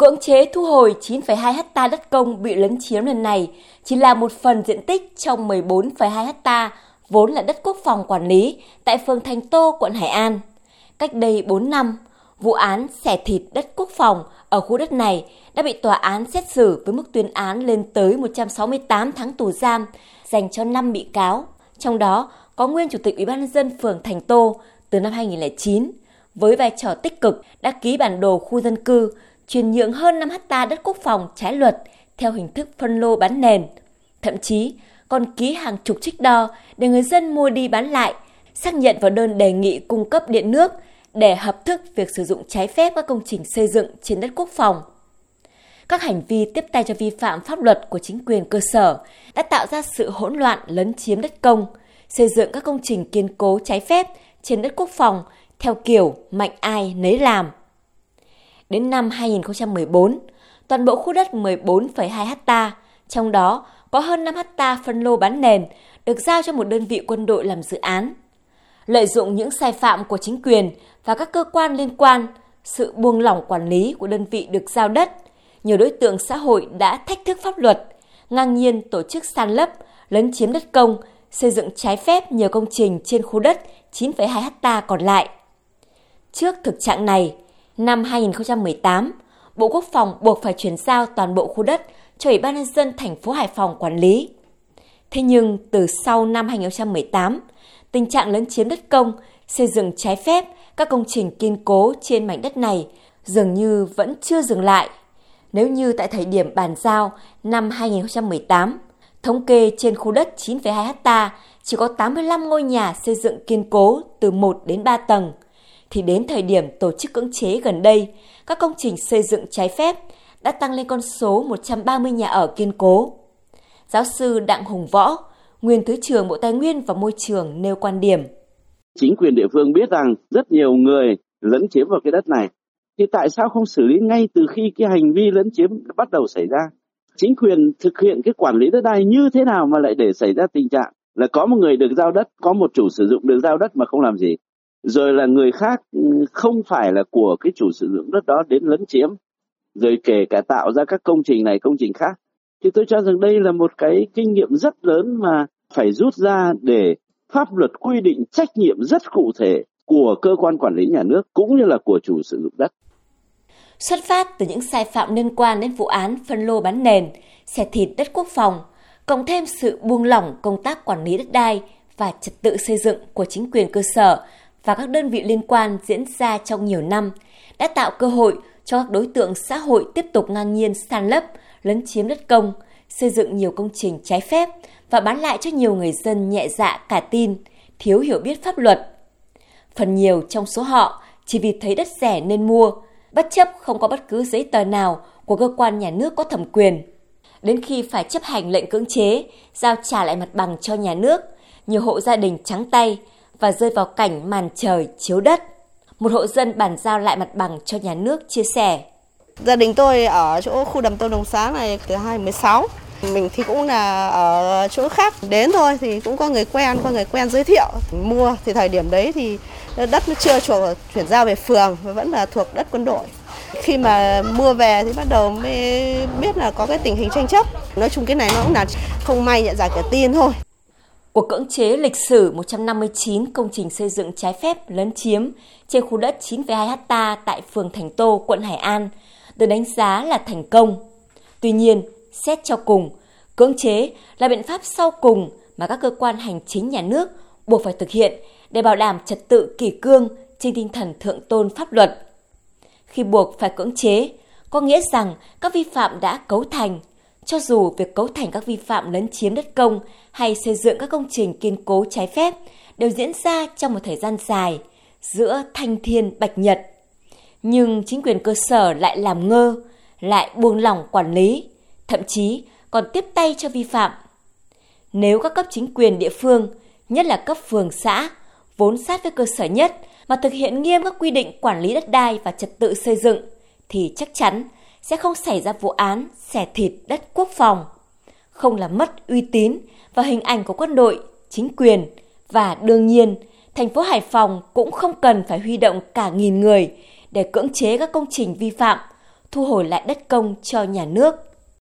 Cưỡng chế thu hồi 9,2 ha đất công bị lấn chiếm lần này chỉ là một phần diện tích trong 14,2 ha vốn là đất quốc phòng quản lý tại phường Thành Tô, quận Hải An. Cách đây 4 năm, vụ án xẻ thịt đất quốc phòng ở khu đất này đã bị tòa án xét xử với mức tuyên án lên tới 168 tháng tù giam dành cho 5 bị cáo, trong đó có nguyên chủ tịch Ủy ban nhân dân phường Thành Tô từ năm 2009 với vai trò tích cực đã ký bản đồ khu dân cư chuyển nhượng hơn 5 hecta đất quốc phòng trái luật theo hình thức phân lô bán nền. Thậm chí còn ký hàng chục trích đo để người dân mua đi bán lại, xác nhận vào đơn đề nghị cung cấp điện nước để hợp thức việc sử dụng trái phép các công trình xây dựng trên đất quốc phòng. Các hành vi tiếp tay cho vi phạm pháp luật của chính quyền cơ sở đã tạo ra sự hỗn loạn lấn chiếm đất công, xây dựng các công trình kiên cố trái phép trên đất quốc phòng theo kiểu mạnh ai nấy làm. Đến năm 2014, toàn bộ khu đất 14,2 ha, trong đó có hơn 5 ha phân lô bán nền, được giao cho một đơn vị quân đội làm dự án. Lợi dụng những sai phạm của chính quyền và các cơ quan liên quan, sự buông lỏng quản lý của đơn vị được giao đất, nhiều đối tượng xã hội đã thách thức pháp luật, ngang nhiên tổ chức san lấp, lấn chiếm đất công, xây dựng trái phép nhiều công trình trên khu đất 9,2 ha còn lại. Trước thực trạng này, năm 2018, Bộ Quốc phòng buộc phải chuyển giao toàn bộ khu đất cho Ủy ban nhân dân thành phố Hải Phòng quản lý. Thế nhưng từ sau năm 2018, tình trạng lấn chiếm đất công, xây dựng trái phép các công trình kiên cố trên mảnh đất này dường như vẫn chưa dừng lại. Nếu như tại thời điểm bàn giao năm 2018, thống kê trên khu đất 9,2 ha chỉ có 85 ngôi nhà xây dựng kiên cố từ 1 đến 3 tầng, thì đến thời điểm tổ chức cưỡng chế gần đây, các công trình xây dựng trái phép đã tăng lên con số 130 nhà ở kiên cố. Giáo sư Đặng Hùng Võ, nguyên Thứ trưởng Bộ Tài nguyên và Môi trường nêu quan điểm. Chính quyền địa phương biết rằng rất nhiều người lấn chiếm vào cái đất này, thì tại sao không xử lý ngay từ khi cái hành vi lấn chiếm bắt đầu xảy ra? Chính quyền thực hiện cái quản lý đất đai như thế nào mà lại để xảy ra tình trạng là có một người được giao đất, có một chủ sử dụng được giao đất mà không làm gì? Rồi là người khác ừ, không phải là của cái chủ sử dụng đất đó đến lấn chiếm rồi kể cả tạo ra các công trình này công trình khác thì tôi cho rằng đây là một cái kinh nghiệm rất lớn mà phải rút ra để pháp luật quy định trách nhiệm rất cụ thể của cơ quan quản lý nhà nước cũng như là của chủ sử dụng đất. Xuất phát từ những sai phạm liên quan đến vụ án phân lô bán nền, xẻ thịt đất quốc phòng, cộng thêm sự buông lỏng công tác quản lý đất đai và trật tự xây dựng của chính quyền cơ sở và các đơn vị liên quan diễn ra trong nhiều năm đã tạo cơ hội cho các đối tượng xã hội tiếp tục ngang nhiên san lấp, lấn chiếm đất công, xây dựng nhiều công trình trái phép và bán lại cho nhiều người dân nhẹ dạ cả tin, thiếu hiểu biết pháp luật. Phần nhiều trong số họ chỉ vì thấy đất rẻ nên mua, bất chấp không có bất cứ giấy tờ nào của cơ quan nhà nước có thẩm quyền. Đến khi phải chấp hành lệnh cưỡng chế, giao trả lại mặt bằng cho nhà nước, nhiều hộ gia đình trắng tay và rơi vào cảnh màn trời chiếu đất. Một hộ dân bàn giao lại mặt bằng cho nhà nước chia sẻ. Gia đình tôi ở chỗ khu đầm tôn đồng xá này từ 2016. Mình thì cũng là ở chỗ khác đến thôi thì cũng có người quen, có người quen giới thiệu mua thì thời điểm đấy thì đất nó chưa chuộc chuyển giao về phường và vẫn là thuộc đất quân đội. Khi mà mua về thì bắt đầu mới biết là có cái tình hình tranh chấp. Nói chung cái này nó cũng là không may nhận ra cả tin thôi. Cuộc cưỡng chế lịch sử 159 công trình xây dựng trái phép lấn chiếm trên khu đất 9,2 ha tại phường Thành Tô, quận Hải An được đánh giá là thành công. Tuy nhiên, xét cho cùng, cưỡng chế là biện pháp sau cùng mà các cơ quan hành chính nhà nước buộc phải thực hiện để bảo đảm trật tự kỷ cương trên tinh thần thượng tôn pháp luật. Khi buộc phải cưỡng chế, có nghĩa rằng các vi phạm đã cấu thành cho dù việc cấu thành các vi phạm lấn chiếm đất công hay xây dựng các công trình kiên cố trái phép đều diễn ra trong một thời gian dài giữa thanh thiên bạch nhật. Nhưng chính quyền cơ sở lại làm ngơ, lại buông lỏng quản lý, thậm chí còn tiếp tay cho vi phạm. Nếu các cấp chính quyền địa phương, nhất là cấp phường xã, vốn sát với cơ sở nhất mà thực hiện nghiêm các quy định quản lý đất đai và trật tự xây dựng, thì chắc chắn sẽ không xảy ra vụ án xẻ thịt đất quốc phòng, không làm mất uy tín và hình ảnh của quân đội, chính quyền và đương nhiên, thành phố Hải Phòng cũng không cần phải huy động cả nghìn người để cưỡng chế các công trình vi phạm, thu hồi lại đất công cho nhà nước.